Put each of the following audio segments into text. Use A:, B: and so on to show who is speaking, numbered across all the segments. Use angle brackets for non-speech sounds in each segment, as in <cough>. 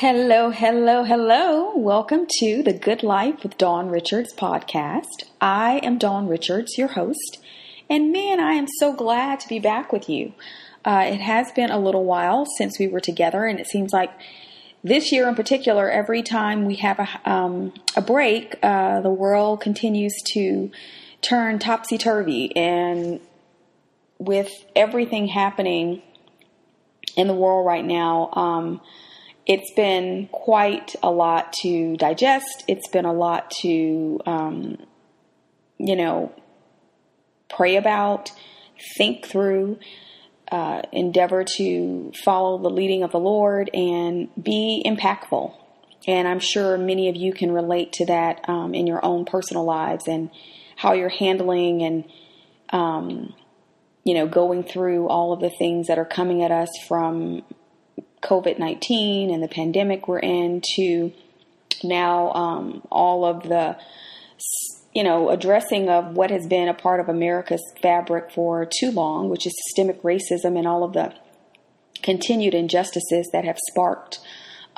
A: Hello, hello, hello. Welcome to the Good Life with Dawn Richards podcast. I am Dawn Richards, your host, and man, I am so glad to be back with you. Uh, it has been a little while since we were together, and it seems like this year in particular, every time we have a, um, a break, uh, the world continues to turn topsy turvy. And with everything happening in the world right now, um, it's been quite a lot to digest. It's been a lot to, um, you know, pray about, think through, uh, endeavor to follow the leading of the Lord and be impactful. And I'm sure many of you can relate to that um, in your own personal lives and how you're handling and, um, you know, going through all of the things that are coming at us from COVID 19 and the pandemic we're in to now um, all of the, you know, addressing of what has been a part of America's fabric for too long, which is systemic racism and all of the continued injustices that have sparked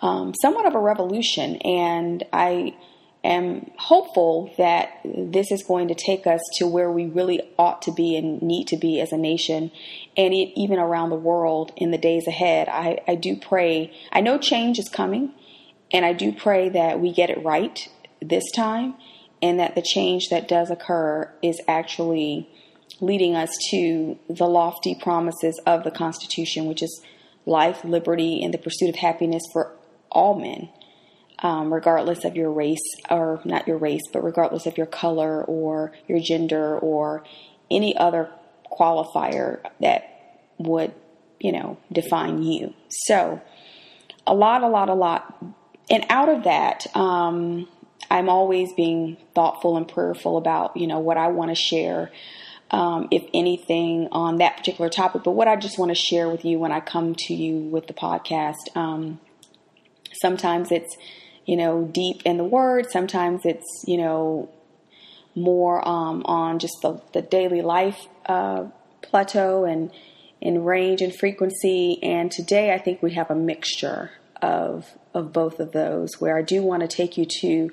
A: um, somewhat of a revolution. And I am hopeful that this is going to take us to where we really ought to be and need to be as a nation and it, even around the world in the days ahead. I, I do pray, I know change is coming, and I do pray that we get it right this time and that the change that does occur is actually leading us to the lofty promises of the Constitution, which is life, liberty, and the pursuit of happiness for all men um, regardless of your race, or not your race, but regardless of your color or your gender or any other qualifier that would, you know, define you. So, a lot, a lot, a lot. And out of that, um, I'm always being thoughtful and prayerful about, you know, what I want to share, um, if anything, on that particular topic. But what I just want to share with you when I come to you with the podcast. Um, sometimes it's you know, deep in the word. Sometimes it's, you know, more um, on just the, the daily life uh, plateau and in range and frequency. And today I think we have a mixture of of both of those. Where I do want to take you to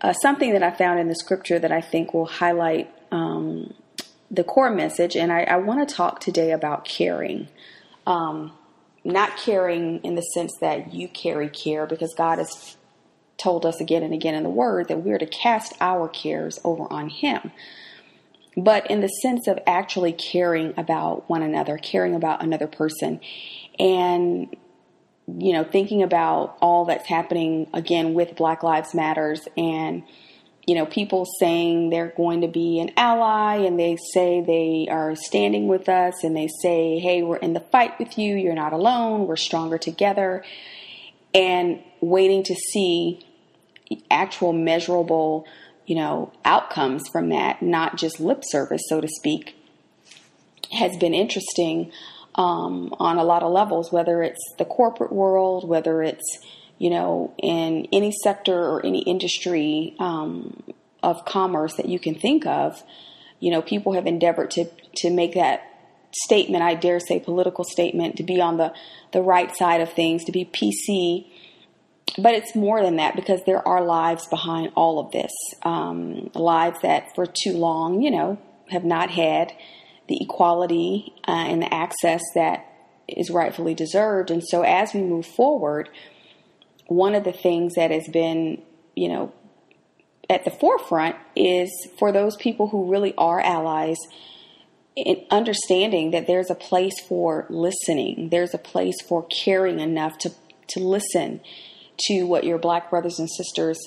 A: uh, something that I found in the scripture that I think will highlight um, the core message. And I, I want to talk today about caring. Um, not caring in the sense that you carry care, because God has told us again and again in the Word that we're to cast our cares over on Him. But in the sense of actually caring about one another, caring about another person, and you know, thinking about all that's happening again with Black Lives Matters and you know, people saying they're going to be an ally and they say they are standing with us and they say, hey, we're in the fight with you. You're not alone. We're stronger together. And waiting to see actual measurable, you know, outcomes from that, not just lip service, so to speak, has been interesting um, on a lot of levels, whether it's the corporate world, whether it's, you know, in any sector or any industry um, of commerce that you can think of. You know, people have endeavored to, to make that statement, I dare say political statement, to be on the, the right side of things, to be PC but it's more than that because there are lives behind all of this. Um, lives that for too long, you know, have not had the equality uh, and the access that is rightfully deserved. And so as we move forward, one of the things that has been, you know, at the forefront is for those people who really are allies in understanding that there's a place for listening, there's a place for caring enough to, to listen to what your black brothers and sisters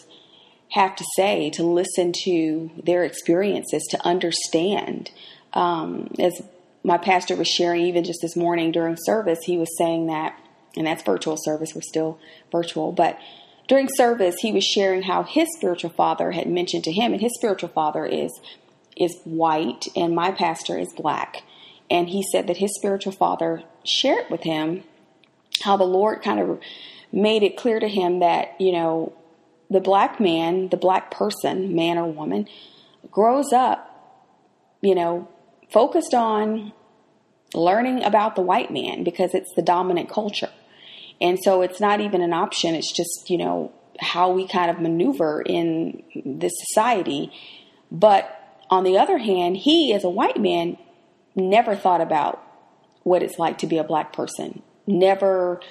A: have to say, to listen to their experiences, to understand. Um, as my pastor was sharing, even just this morning during service, he was saying that, and that's virtual service, we're still virtual, but during service, he was sharing how his spiritual father had mentioned to him, and his spiritual father is is white, and my pastor is black. And he said that his spiritual father shared with him how the Lord kind of made it clear to him that, you know, the black man, the black person, man or woman, grows up, you know, focused on learning about the white man because it's the dominant culture. And so it's not even an option. It's just, you know, how we kind of maneuver in this society. But on the other hand, he, as a white man, never thought about what it's like to be a black person. Never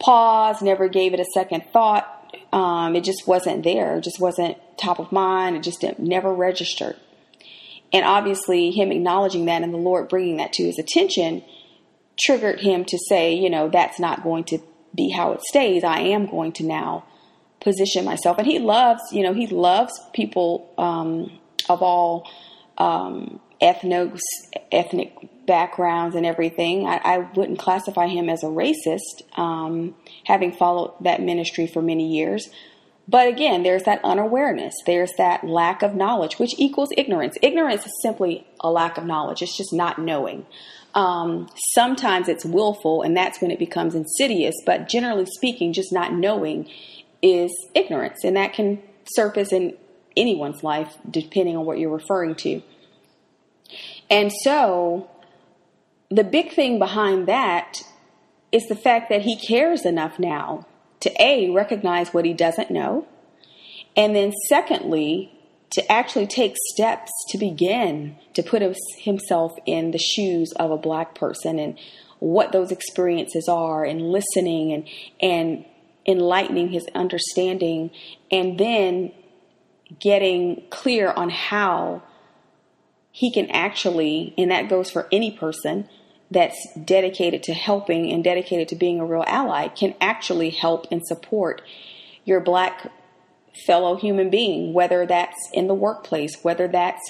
A: paused, never gave it a second thought. Um, it just wasn't there. It just wasn't top of mind. It just never registered. And obviously, him acknowledging that and the Lord bringing that to his attention triggered him to say, you know, that's not going to be how it stays. I am going to now position myself. And he loves, you know, he loves people um, of all um, ethnos, ethnic backgrounds and everything. I, I, wouldn't classify him as a racist, um, having followed that ministry for many years. But again, there's that unawareness. There's that lack of knowledge, which equals ignorance. Ignorance is simply a lack of knowledge. It's just not knowing. Um, sometimes it's willful, and that's when it becomes insidious. But generally speaking, just not knowing is ignorance, and that can surface in anyone's life, depending on what you're referring to. And so, the big thing behind that is the fact that he cares enough now to A, recognize what he doesn't know, and then secondly, to actually take steps to begin to put himself in the shoes of a black person and what those experiences are and listening and and enlightening his understanding and then getting clear on how he can actually and that goes for any person that's dedicated to helping and dedicated to being a real ally can actually help and support your black fellow human being, whether that's in the workplace, whether that's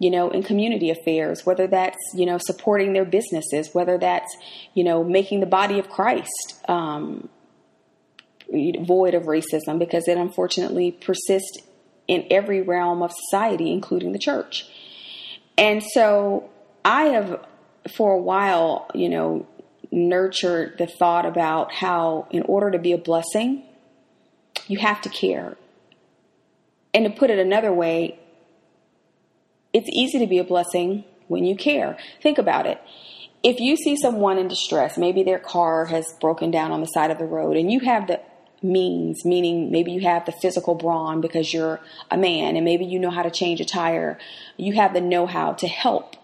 A: you know, in community affairs, whether that's, you know, supporting their businesses, whether that's, you know, making the body of Christ um, void of racism, because it unfortunately persists in every realm of society, including the church. And so I have for a while, you know, nurtured the thought about how, in order to be a blessing, you have to care. And to put it another way, it's easy to be a blessing when you care. Think about it. If you see someone in distress, maybe their car has broken down on the side of the road, and you have the means, meaning maybe you have the physical brawn because you're a man, and maybe you know how to change a tire, you have the know how to help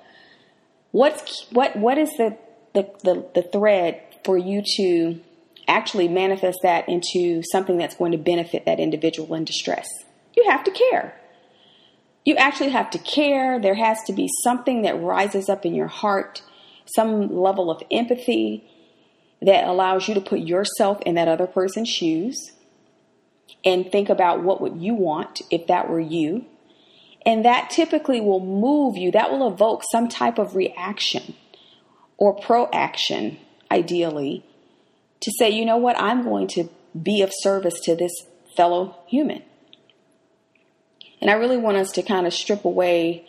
A: What's what what is the, the the the thread for you to actually manifest that into something that's going to benefit that individual in distress? You have to care. You actually have to care. There has to be something that rises up in your heart, some level of empathy that allows you to put yourself in that other person's shoes and think about what would you want if that were you and that typically will move you, that will evoke some type of reaction or proaction, ideally, to say, you know what, I'm going to be of service to this fellow human. And I really want us to kind of strip away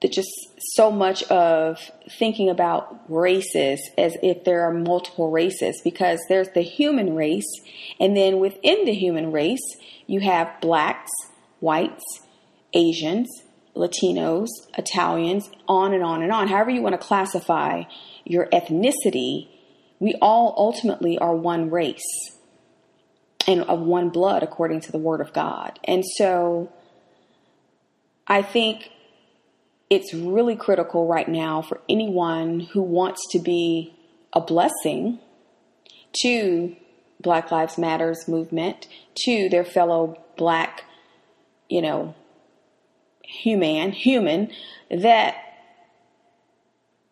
A: the just so much of thinking about races as if there are multiple races because there's the human race and then within the human race you have blacks, whites, Asians, Latinos, Italians, on and on and on. However, you want to classify your ethnicity, we all ultimately are one race and of one blood according to the Word of God. And so I think it's really critical right now for anyone who wants to be a blessing to Black Lives Matters movement, to their fellow black, you know, human, human, that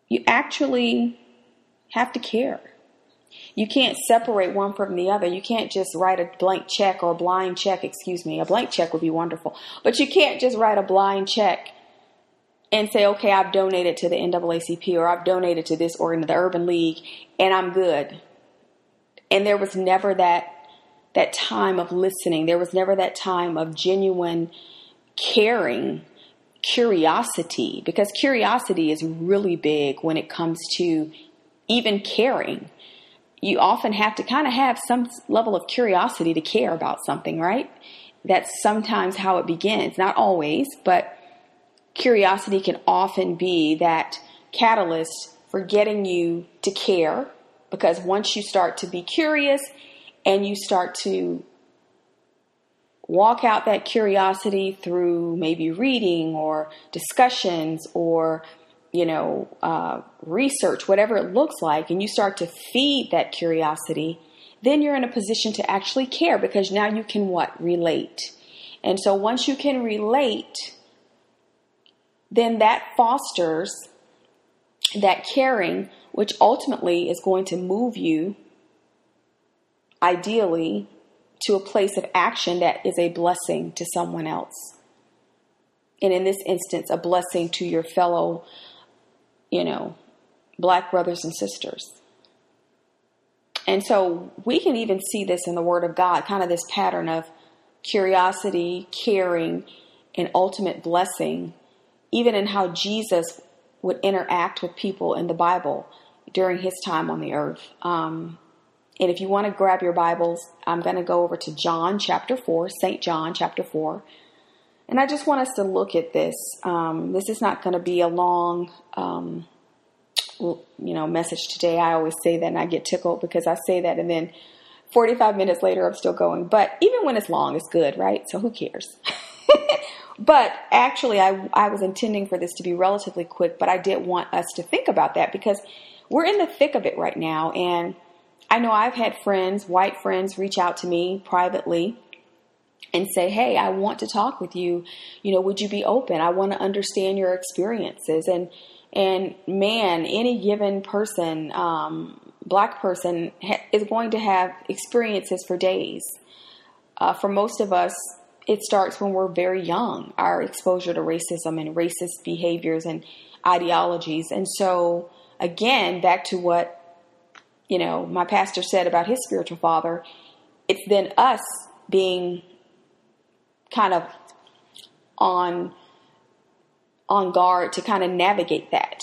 A: you actually have to care. You can't separate one from the other. You can't just write a blank check or a blind check, excuse me. A blank check would be wonderful. But you can't just write a blind check and say, okay, I've donated to the NAACP or I've donated to this or into the Urban League and I'm good. And there was never that that time of listening. There was never that time of genuine caring, curiosity, because curiosity is really big when it comes to even caring. You often have to kind of have some level of curiosity to care about something, right? That's sometimes how it begins. Not always, but curiosity can often be that catalyst for getting you to care Because once you start to be curious and you start to walk out that curiosity through maybe reading or discussions or you know uh, research whatever it looks like and you start to feed that curiosity then you're in a position to actually care because now you can what? Relate. And so once you can relate then that fosters that caring which ultimately is going to move you ideally to a place of action that is a blessing to someone else. And in this instance, a blessing to your fellow, you know, black brothers and sisters. And so we can even see this in the Word of God, kind of this pattern of curiosity, caring, and ultimate blessing, even in how Jesus would interact with people in the Bible during his time on the earth. Um, and if you want to grab your Bibles, I'm going to go over to John chapter 4, St. John chapter 4. And I just want us to look at this. Um, this is not going to be a long, um, you know, message today. I always say that and I get tickled because I say that and then 45 minutes later I'm still going. But even when it's long, it's good, right? So who cares? <laughs> but actually, I, I was intending for this to be relatively quick, but I did want us to think about that because we're in the thick of it right now. And I know I've had friends, white friends, reach out to me privately and say, Hey, I want to talk with you. You know, would you be open? I want to understand your experiences. And, and man, any given person, um, black person ha- is going to have experiences for days. Uh, for most of us, it starts when we're very young, our exposure to racism and racist behaviors and ideologies. And so, again, back to what you know, my pastor said about his spiritual father, it's then us being kind of on on guard to kind of navigate that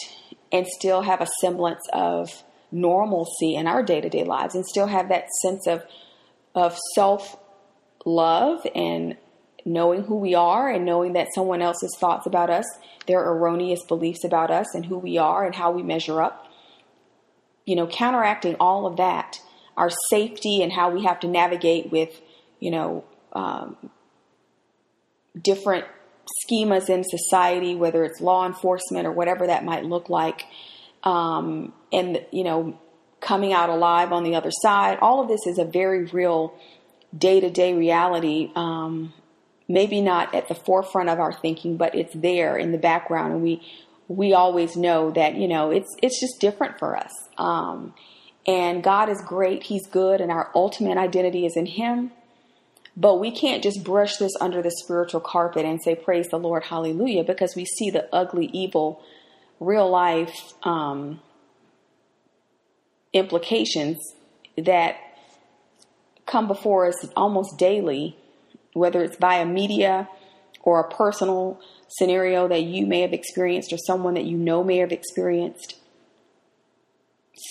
A: and still have a semblance of normalcy in our day-to-day lives and still have that sense of of self love and knowing who we are and knowing that someone else's thoughts about us, their erroneous beliefs about us and who we are and how we measure up you know, counteracting all of that, our safety and how we have to navigate with, you know, um, different schemas in society, whether it's law enforcement or whatever that might look like, um, and, you know, coming out alive on the other side. All of this is a very real day to day reality. Um, maybe not at the forefront of our thinking, but it's there in the background, and we we always know that you know it's it's just different for us. Um, and God is great; He's good, and our ultimate identity is in Him. But we can't just brush this under the spiritual carpet and say praise the Lord, Hallelujah, because we see the ugly, evil, real life um, implications that come before us almost daily, whether it's via media or a personal scenario that you may have experienced or someone that you know may have experienced.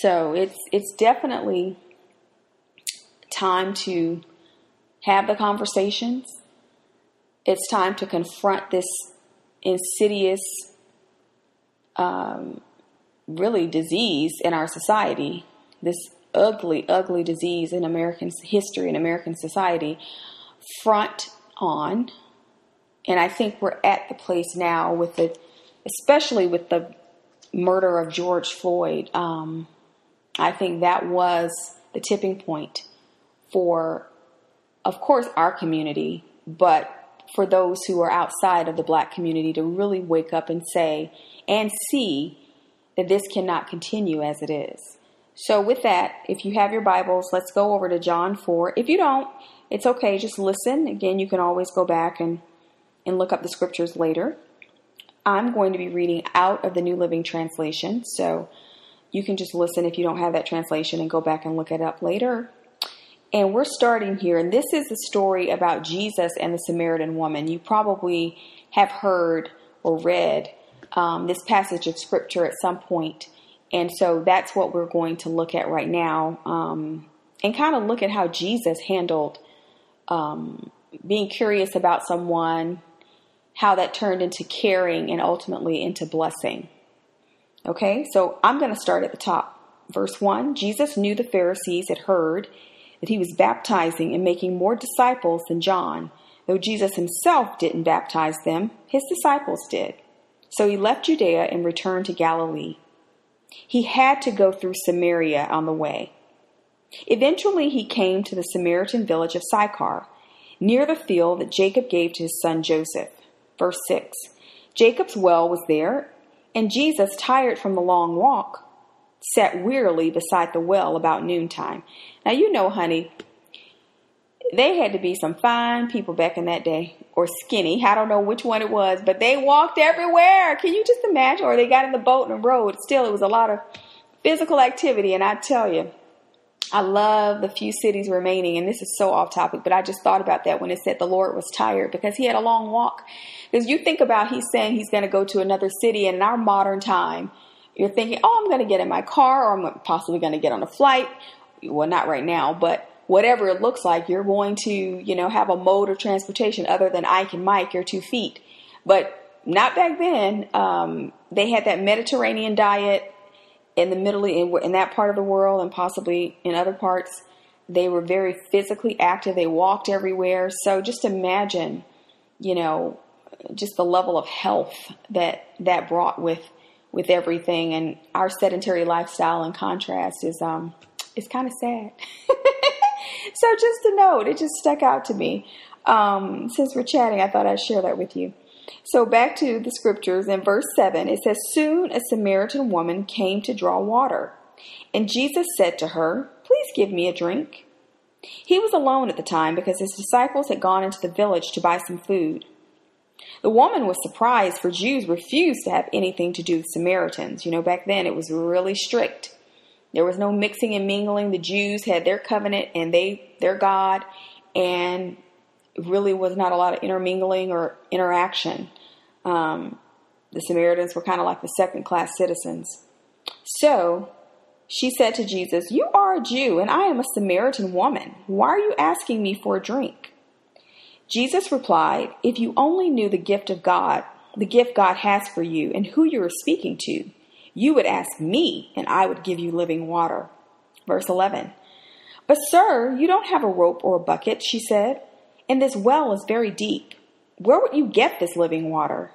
A: So it's it's definitely time to have the conversations. It's time to confront this insidious, um, really disease in our society. This ugly, ugly disease in American history and American society. Front on and I think we're at the place now with the, especially with the murder of George Floyd. Um, I think that was the tipping point for, of course, our community, but for those who are outside of the black community to really wake up and say and see that this cannot continue as it is. So, with that, if you have your Bibles, let's go over to John 4. If you don't, it's okay, just listen. Again, you can always go back and and look up the scriptures later. I'm going to be reading out of the New Living Translation, so you can just listen if you don't have that translation and go back and look it up later. And we're starting here, and this is the story about Jesus and the Samaritan woman. You probably have heard or read um, this passage of scripture at some point, and so that's what we're going to look at right now, um, and kind of look at how Jesus handled um, being curious about someone, how that turned into caring and ultimately into blessing. Okay, so I'm going to start at the top. Verse 1 Jesus knew the Pharisees had heard that he was baptizing and making more disciples than John. Though Jesus himself didn't baptize them, his disciples did. So he left Judea and returned to Galilee. He had to go through Samaria on the way. Eventually, he came to the Samaritan village of Sychar, near the field that Jacob gave to his son Joseph. Verse 6 Jacob's well was there, and Jesus, tired from the long walk, sat wearily beside the well about noontime. Now, you know, honey, they had to be some fine people back in that day, or skinny. I don't know which one it was, but they walked everywhere. Can you just imagine? Or they got in the boat and rode. Still, it was a lot of physical activity, and I tell you, I love the few cities remaining, and this is so off topic, but I just thought about that when it said the Lord was tired because he had a long walk. Because you think about he's saying he's going to go to another city, and in our modern time, you're thinking, oh, I'm going to get in my car, or I'm possibly going to get on a flight. Well, not right now, but whatever it looks like, you're going to, you know, have a mode of transportation other than Ike and Mike, your two feet. But not back then. Um, they had that Mediterranean diet in the Middle in, in that part of the world and possibly in other parts. They were very physically active. They walked everywhere. So just imagine, you know, just the level of health that that brought with with everything. And our sedentary lifestyle, in contrast, is um is kind of sad. <laughs> so just a note, it just stuck out to me. Um, since we're chatting, I thought I'd share that with you. So back to the scriptures in verse 7, it says, Soon a Samaritan woman came to draw water. And Jesus said to her, Please give me a drink. He was alone at the time because his disciples had gone into the village to buy some food. The woman was surprised, for Jews refused to have anything to do with Samaritans. You know, back then it was really strict. There was no mixing and mingling. The Jews had their covenant and they their God, and really was not a lot of intermingling or interaction. Um, the Samaritans were kind of like the second class citizens. So she said to Jesus, You are a Jew, and I am a Samaritan woman. Why are you asking me for a drink? Jesus replied, If you only knew the gift of God, the gift God has for you, and who you are speaking to, you would ask me, and I would give you living water. Verse 11. But, sir, you don't have a rope or a bucket, she said, and this well is very deep. Where would you get this living water?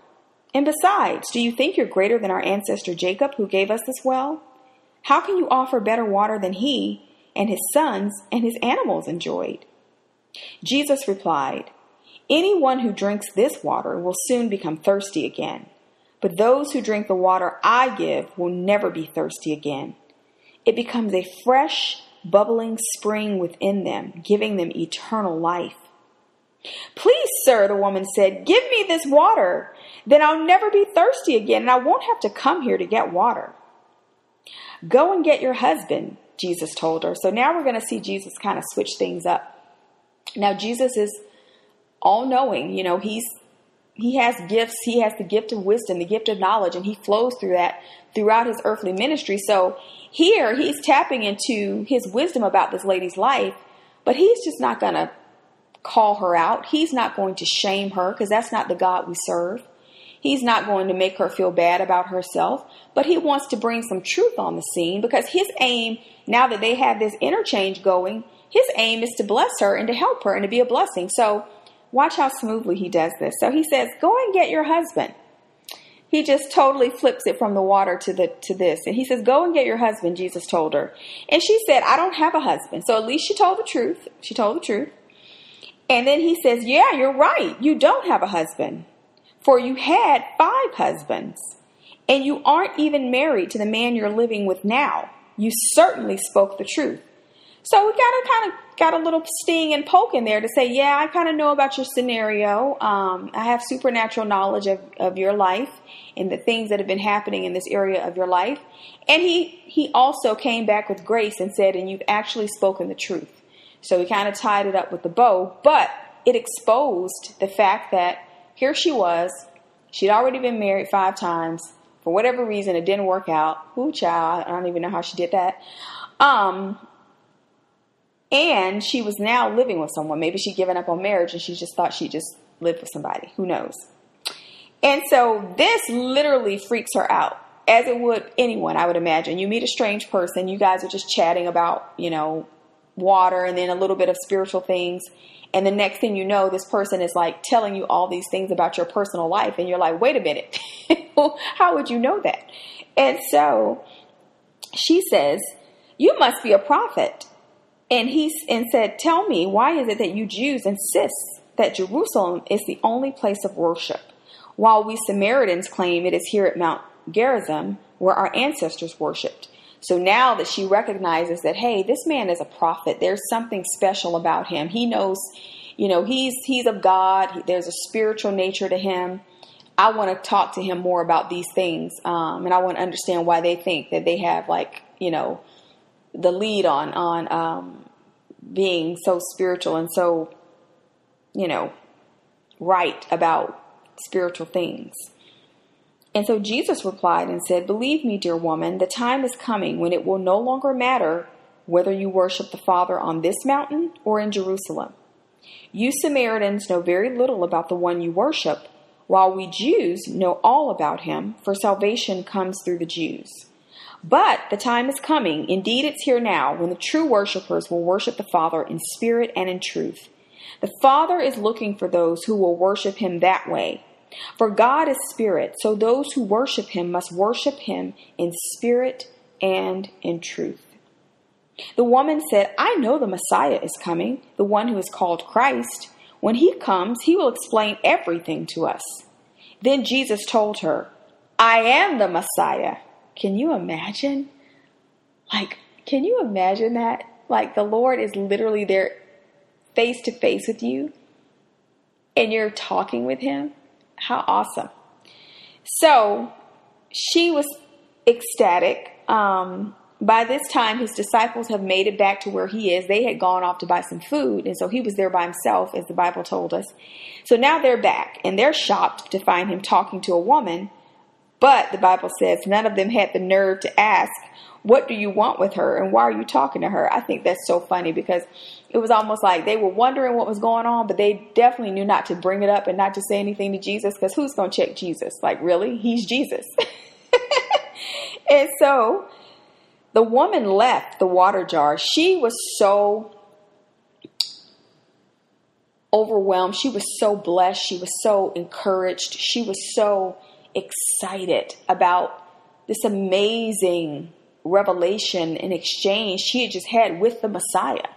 A: And besides, do you think you're greater than our ancestor Jacob, who gave us this well? How can you offer better water than he and his sons and his animals enjoyed? Jesus replied, Anyone who drinks this water will soon become thirsty again, but those who drink the water I give will never be thirsty again. It becomes a fresh, bubbling spring within them, giving them eternal life. Please, sir, the woman said, give me this water. Then I'll never be thirsty again, and I won't have to come here to get water. Go and get your husband, Jesus told her. So now we're going to see Jesus kind of switch things up. Now, Jesus is all knowing, you know, he's he has gifts, he has the gift of wisdom, the gift of knowledge, and he flows through that throughout his earthly ministry. So here he's tapping into his wisdom about this lady's life, but he's just not going to call her out. He's not going to shame her because that's not the God we serve. He's not going to make her feel bad about herself, but he wants to bring some truth on the scene because his aim, now that they have this interchange going, his aim is to bless her and to help her and to be a blessing. So watch how smoothly he does this. So he says, Go and get your husband. He just totally flips it from the water to the to this. And he says, Go and get your husband, Jesus told her. And she said, I don't have a husband. So at least she told the truth. She told the truth. And then he says, Yeah, you're right. You don't have a husband. For you had five husbands, and you aren't even married to the man you're living with now. You certainly spoke the truth. So we got to kind of got a little sting and poke in there to say, yeah, I kind of know about your scenario. Um, I have supernatural knowledge of, of your life and the things that have been happening in this area of your life. And he he also came back with grace and said, and you've actually spoken the truth. So we kind of tied it up with the bow, but it exposed the fact that here she was. She'd already been married five times. For whatever reason, it didn't work out. Who child? I don't even know how she did that. Um, and she was now living with someone. Maybe she'd given up on marriage and she just thought she just lived with somebody. Who knows? And so this literally freaks her out. as it would anyone, I would imagine. You meet a strange person, you guys are just chatting about, you know, water and then a little bit of spiritual things. And the next thing you know, this person is like telling you all these things about your personal life. And you're like, wait a minute, <laughs> how would you know that? And so she says, You must be a prophet. And he and said, Tell me, why is it that you Jews insist that Jerusalem is the only place of worship, while we Samaritans claim it is here at Mount Gerizim where our ancestors worshipped? So now that she recognizes that, hey, this man is a prophet, there's something special about him. He knows, you know, he's he's of God. There's a spiritual nature to him. I want to talk to him more about these things, um, and I want to understand why they think that they have like, you know, the lead on on um, being so spiritual and so, you know, right about spiritual things. And so Jesus replied and said, Believe me, dear woman, the time is coming when it will no longer matter whether you worship the Father on this mountain or in Jerusalem. You Samaritans know very little about the one you worship, while we Jews know all about him, for salvation comes through the Jews. But the time is coming, indeed it's here now, when the true worshippers will worship the Father in spirit and in truth. The Father is looking for those who will worship him that way. For God is spirit, so those who worship him must worship him in spirit and in truth. The woman said, I know the Messiah is coming, the one who is called Christ. When he comes, he will explain everything to us. Then Jesus told her, I am the Messiah. Can you imagine? Like, can you imagine that? Like, the Lord is literally there face to face with you, and you're talking with him. How awesome. So she was ecstatic. Um, by this time, his disciples have made it back to where he is. They had gone off to buy some food, and so he was there by himself, as the Bible told us. So now they're back, and they're shocked to find him talking to a woman. But the Bible says none of them had the nerve to ask, What do you want with her, and why are you talking to her? I think that's so funny because it was almost like they were wondering what was going on, but they definitely knew not to bring it up and not to say anything to Jesus because who's going to check Jesus? Like, really? He's Jesus. <laughs> and so the woman left the water jar. She was so overwhelmed. She was so blessed. She was so encouraged. She was so excited about this amazing revelation and exchange she had just had with the Messiah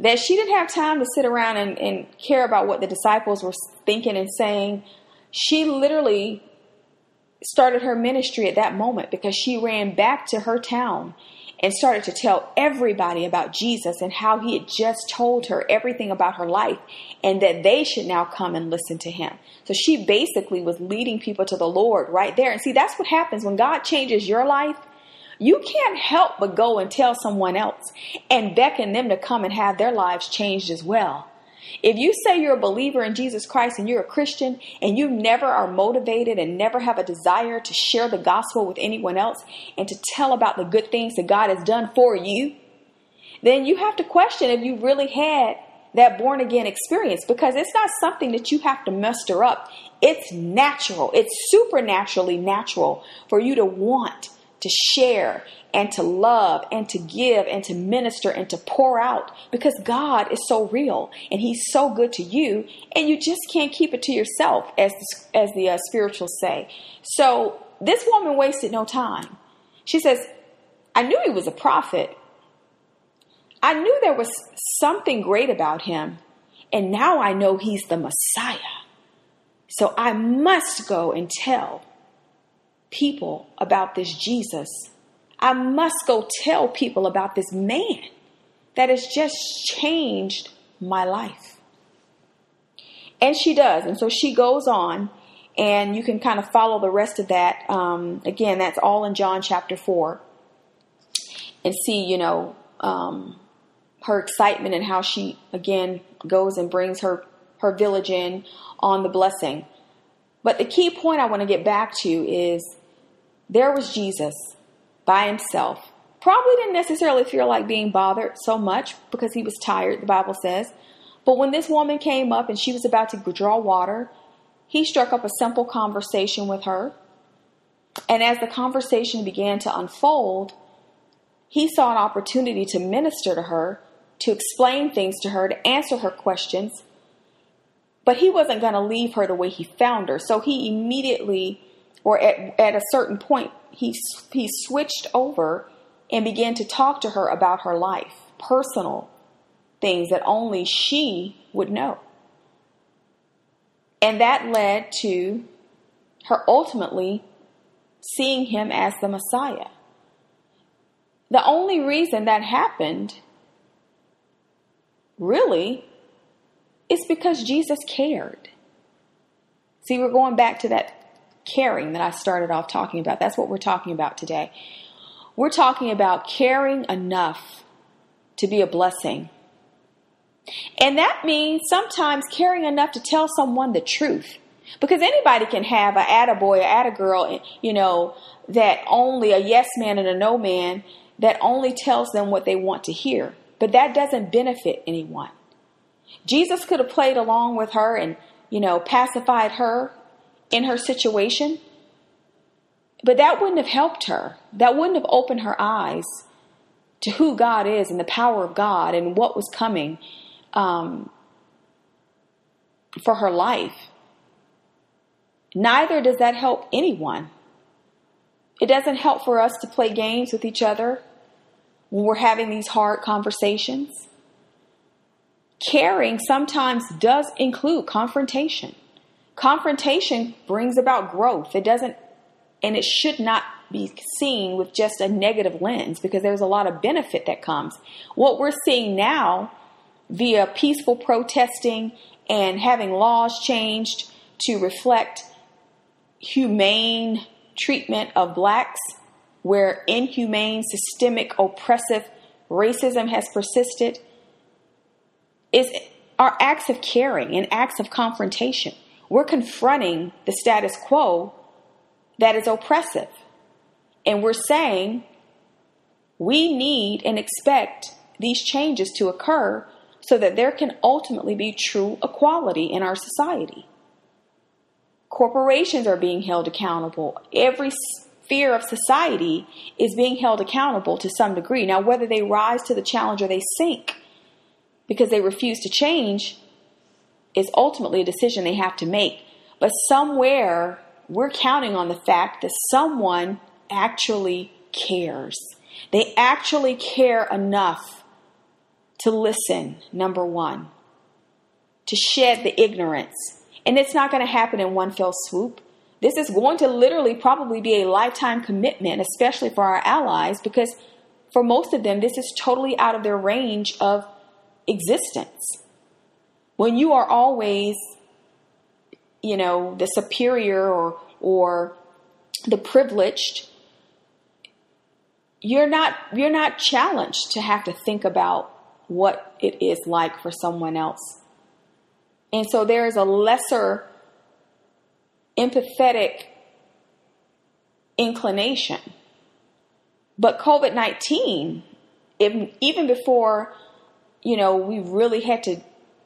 A: that she didn't have time to sit around and, and care about what the disciples were thinking and saying. She literally started her ministry at that moment because she ran back to her town and started to tell everybody about Jesus and how he had just told her everything about her life and that they should now come and listen to him. So she basically was leading people to the Lord right there. And see, that's what happens when God changes your life you can't help but go and tell someone else and beckon them to come and have their lives changed as well. If you say you're a believer in Jesus Christ and you're a Christian and you never are motivated and never have a desire to share the gospel with anyone else and to tell about the good things that God has done for you, then you have to question if you really had that born again experience because it's not something that you have to muster up. It's natural, it's supernaturally natural for you to want to share and to love and to give and to minister and to pour out because God is so real and He's so good to you, and you just can't keep it to yourself, as the, as the uh, spirituals say. So this woman wasted no time. She says, I knew he was a prophet. I knew there was something great about him, and now I know he's the Messiah. So I must go and tell people about this Jesus. I must go tell people about this man that has just changed my life. And she does. And so she goes on, and you can kind of follow the rest of that. Um, again, that's all in John chapter 4. And see, you know, um, her excitement and how she, again, goes and brings her, her village in on the blessing. But the key point I want to get back to is there was Jesus by himself. Probably didn't necessarily feel like being bothered so much because he was tired, the Bible says. But when this woman came up and she was about to draw water, he struck up a simple conversation with her. And as the conversation began to unfold, he saw an opportunity to minister to her, to explain things to her, to answer her questions. But he wasn't going to leave her the way he found her. So he immediately, or at, at a certain point, he, he switched over and began to talk to her about her life, personal things that only she would know. And that led to her ultimately seeing him as the Messiah. The only reason that happened, really, is because Jesus cared. See, we're going back to that caring that I started off talking about. That's what we're talking about today. We're talking about caring enough to be a blessing. And that means sometimes caring enough to tell someone the truth. Because anybody can have a attaboy, a attagirl, you know, that only a yes man and a no man that only tells them what they want to hear. But that doesn't benefit anyone. Jesus could have played along with her and, you know, pacified her in her situation. But that wouldn't have helped her. That wouldn't have opened her eyes to who God is and the power of God and what was coming um, for her life. Neither does that help anyone. It doesn't help for us to play games with each other when we're having these hard conversations. Caring sometimes does include confrontation. Confrontation brings about growth. It doesn't, and it should not be seen with just a negative lens because there's a lot of benefit that comes. What we're seeing now via peaceful protesting and having laws changed to reflect humane treatment of blacks, where inhumane, systemic, oppressive racism has persisted, is our acts of caring and acts of confrontation. We're confronting the status quo that is oppressive. And we're saying we need and expect these changes to occur so that there can ultimately be true equality in our society. Corporations are being held accountable. Every sphere of society is being held accountable to some degree. Now, whether they rise to the challenge or they sink because they refuse to change is ultimately a decision they have to make. But somewhere, we're counting on the fact that someone actually cares. They actually care enough to listen, number one, to shed the ignorance and it's not going to happen in one fell swoop. This is going to literally probably be a lifetime commitment, especially for our allies, because for most of them, this is totally out of their range of existence. When you are always, you know, the superior or, or the privileged, you're not you're not challenged to have to think about what it is like for someone else and so there is a lesser empathetic inclination. But COVID 19, even before, you know, we really had to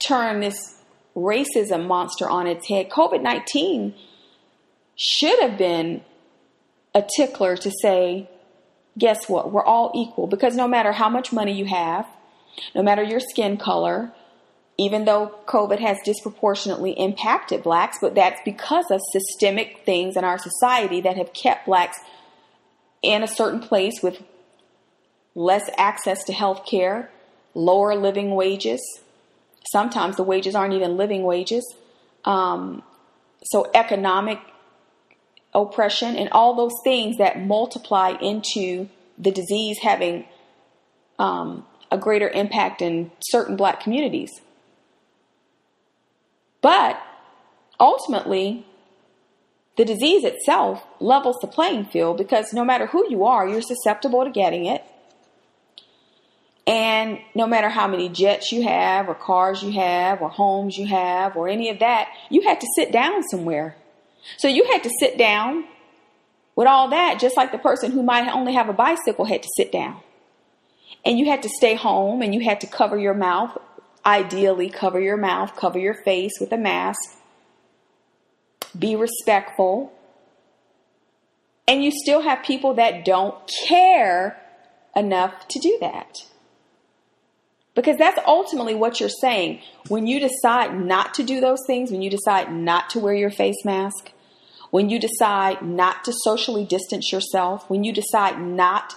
A: turn this racism monster on its head, COVID 19 should have been a tickler to say, guess what? We're all equal because no matter how much money you have, no matter your skin color, even though COVID has disproportionately impacted blacks, but that's because of systemic things in our society that have kept blacks in a certain place with less access to health care, lower living wages. Sometimes the wages aren't even living wages. Um, so, economic oppression and all those things that multiply into the disease having um, a greater impact in certain black communities. But ultimately, the disease itself levels the playing field because no matter who you are, you're susceptible to getting it. And no matter how many jets you have, or cars you have, or homes you have, or any of that, you had to sit down somewhere. So you had to sit down with all that, just like the person who might only have a bicycle had to sit down. And you had to stay home and you had to cover your mouth Ideally, cover your mouth, cover your face with a mask. Be respectful. And you still have people that don't care enough to do that. Because that's ultimately what you're saying. When you decide not to do those things, when you decide not to wear your face mask, when you decide not to socially distance yourself, when you decide not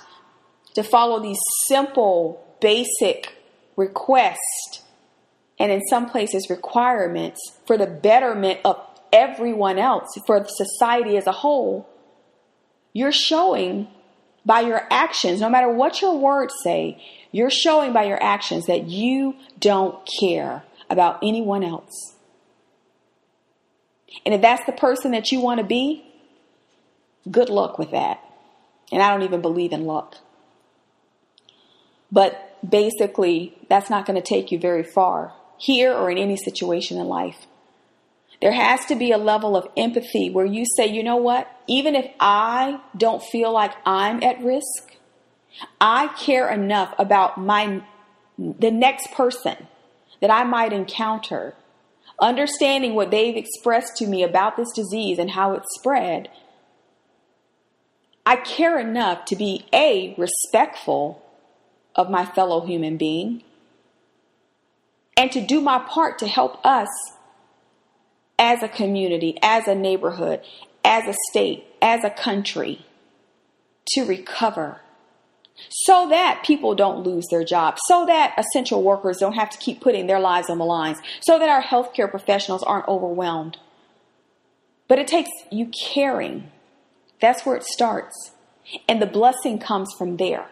A: to follow these simple, basic requests and in some places requirements for the betterment of everyone else, for society as a whole, you're showing by your actions, no matter what your words say, you're showing by your actions that you don't care about anyone else. And if that's the person that you want to be, good luck with that. And I don't even believe in luck. But basically, that's not going to take you very far here or in any situation in life. There has to be a level of empathy where you say, you know what? Even if I don't feel like I'm at risk, I care enough about my the next person that I might encounter, understanding what they've expressed to me about this disease and how it's spread. I care enough to be a respectful of my fellow human being and to do my part to help us as a community, as a neighborhood, as a state, as a country to recover so that people don't lose their jobs, so that essential workers don't have to keep putting their lives on the lines, so that our healthcare professionals aren't overwhelmed. But it takes you caring. That's where it starts. And the blessing comes from there.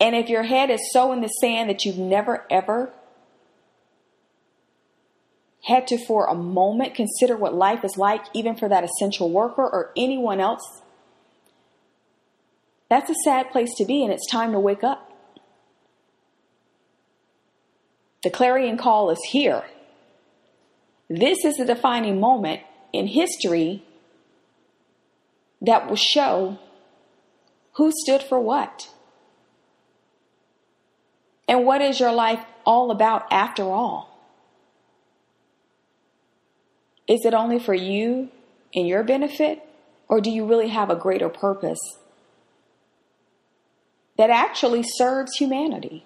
A: And if your head is so in the sand that you've never ever had to, for a moment, consider what life is like, even for that essential worker or anyone else, that's a sad place to be, and it's time to wake up. The clarion call is here. This is the defining moment in history that will show who stood for what. And what is your life all about after all? Is it only for you and your benefit? Or do you really have a greater purpose that actually serves humanity?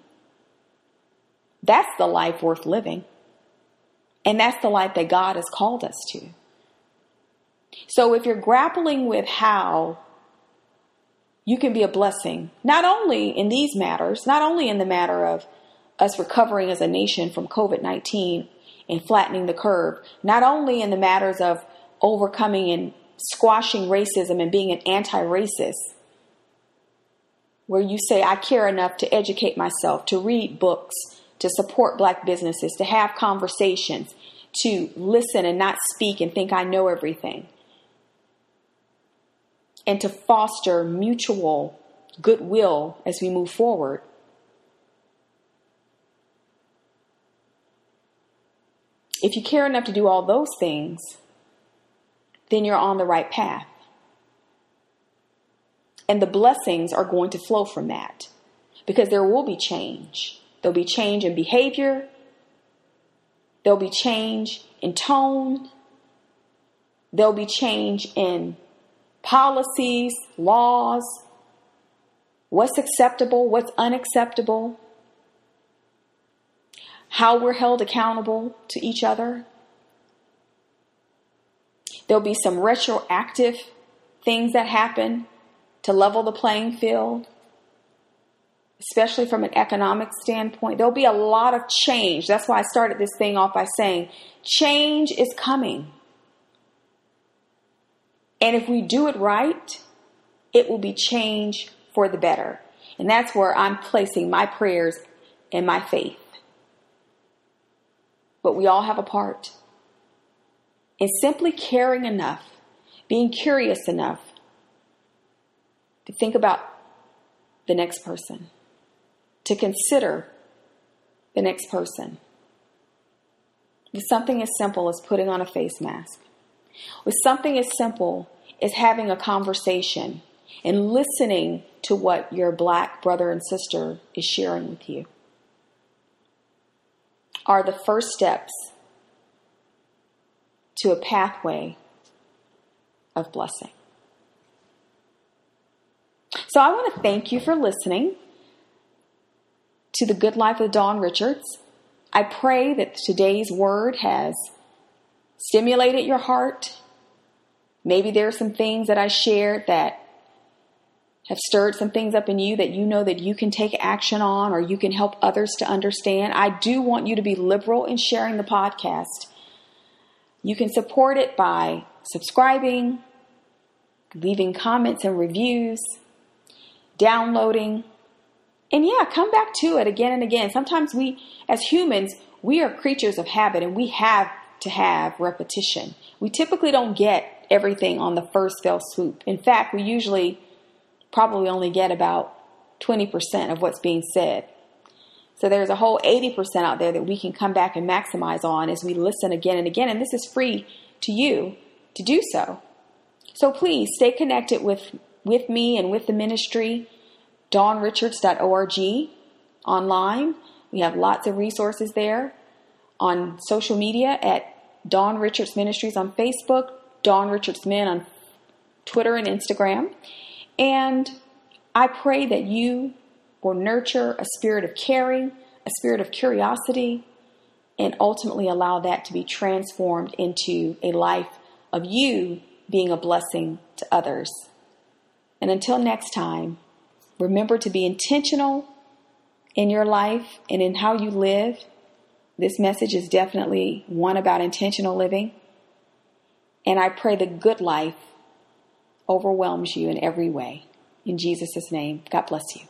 A: That's the life worth living. And that's the life that God has called us to. So if you're grappling with how you can be a blessing, not only in these matters, not only in the matter of us recovering as a nation from COVID 19 and flattening the curve, not only in the matters of overcoming and squashing racism and being an anti racist, where you say, I care enough to educate myself, to read books, to support black businesses, to have conversations, to listen and not speak and think I know everything and to foster mutual goodwill as we move forward. If you care enough to do all those things, then you're on the right path. And the blessings are going to flow from that. Because there will be change. There'll be change in behavior, there'll be change in tone, there'll be change in policies, laws, what's acceptable, what's unacceptable, how we're held accountable to each other. There'll be some retroactive things that happen to level the playing field, especially from an economic standpoint. There'll be a lot of change. That's why I started this thing off by saying change is coming. And if we do it right, it will be change for the better. And that's where I'm placing my prayers and my faith. But we all have a part. And simply caring enough, being curious enough to think about the next person, to consider the next person. With something as simple as putting on a face mask, with something as simple as having a conversation and listening to what your black brother and sister is sharing with you are the first steps to a pathway of blessing. So I want to thank you for listening to The Good Life with Dawn Richards. I pray that today's word has stimulated your heart. Maybe there are some things that I shared that have stirred some things up in you that you know that you can take action on or you can help others to understand. I do want you to be liberal in sharing the podcast. You can support it by subscribing, leaving comments and reviews, downloading. And yeah, come back to it again and again. Sometimes we, as humans, we are creatures of habit and we have to have repetition. We typically don't get everything on the first fell swoop. In fact, we usually probably only get about 20% of what's being said. So there's a whole 80% out there that we can come back and maximize on as we listen again and again. And this is free to you to do so. So please stay connected with, with me and with the ministry, dawnrichards.org online. We have lots of resources there on social media at Dawn Richards Ministries on Facebook, Dawn Richards Min on Twitter and Instagram. And I pray that you will nurture a spirit of caring, a spirit of curiosity, and ultimately allow that to be transformed into a life of you being a blessing to others. And until next time, remember to be intentional in your life and in how you live. This message is definitely one about intentional living. And I pray the good life overwhelms you in every way. In Jesus' name, God bless you.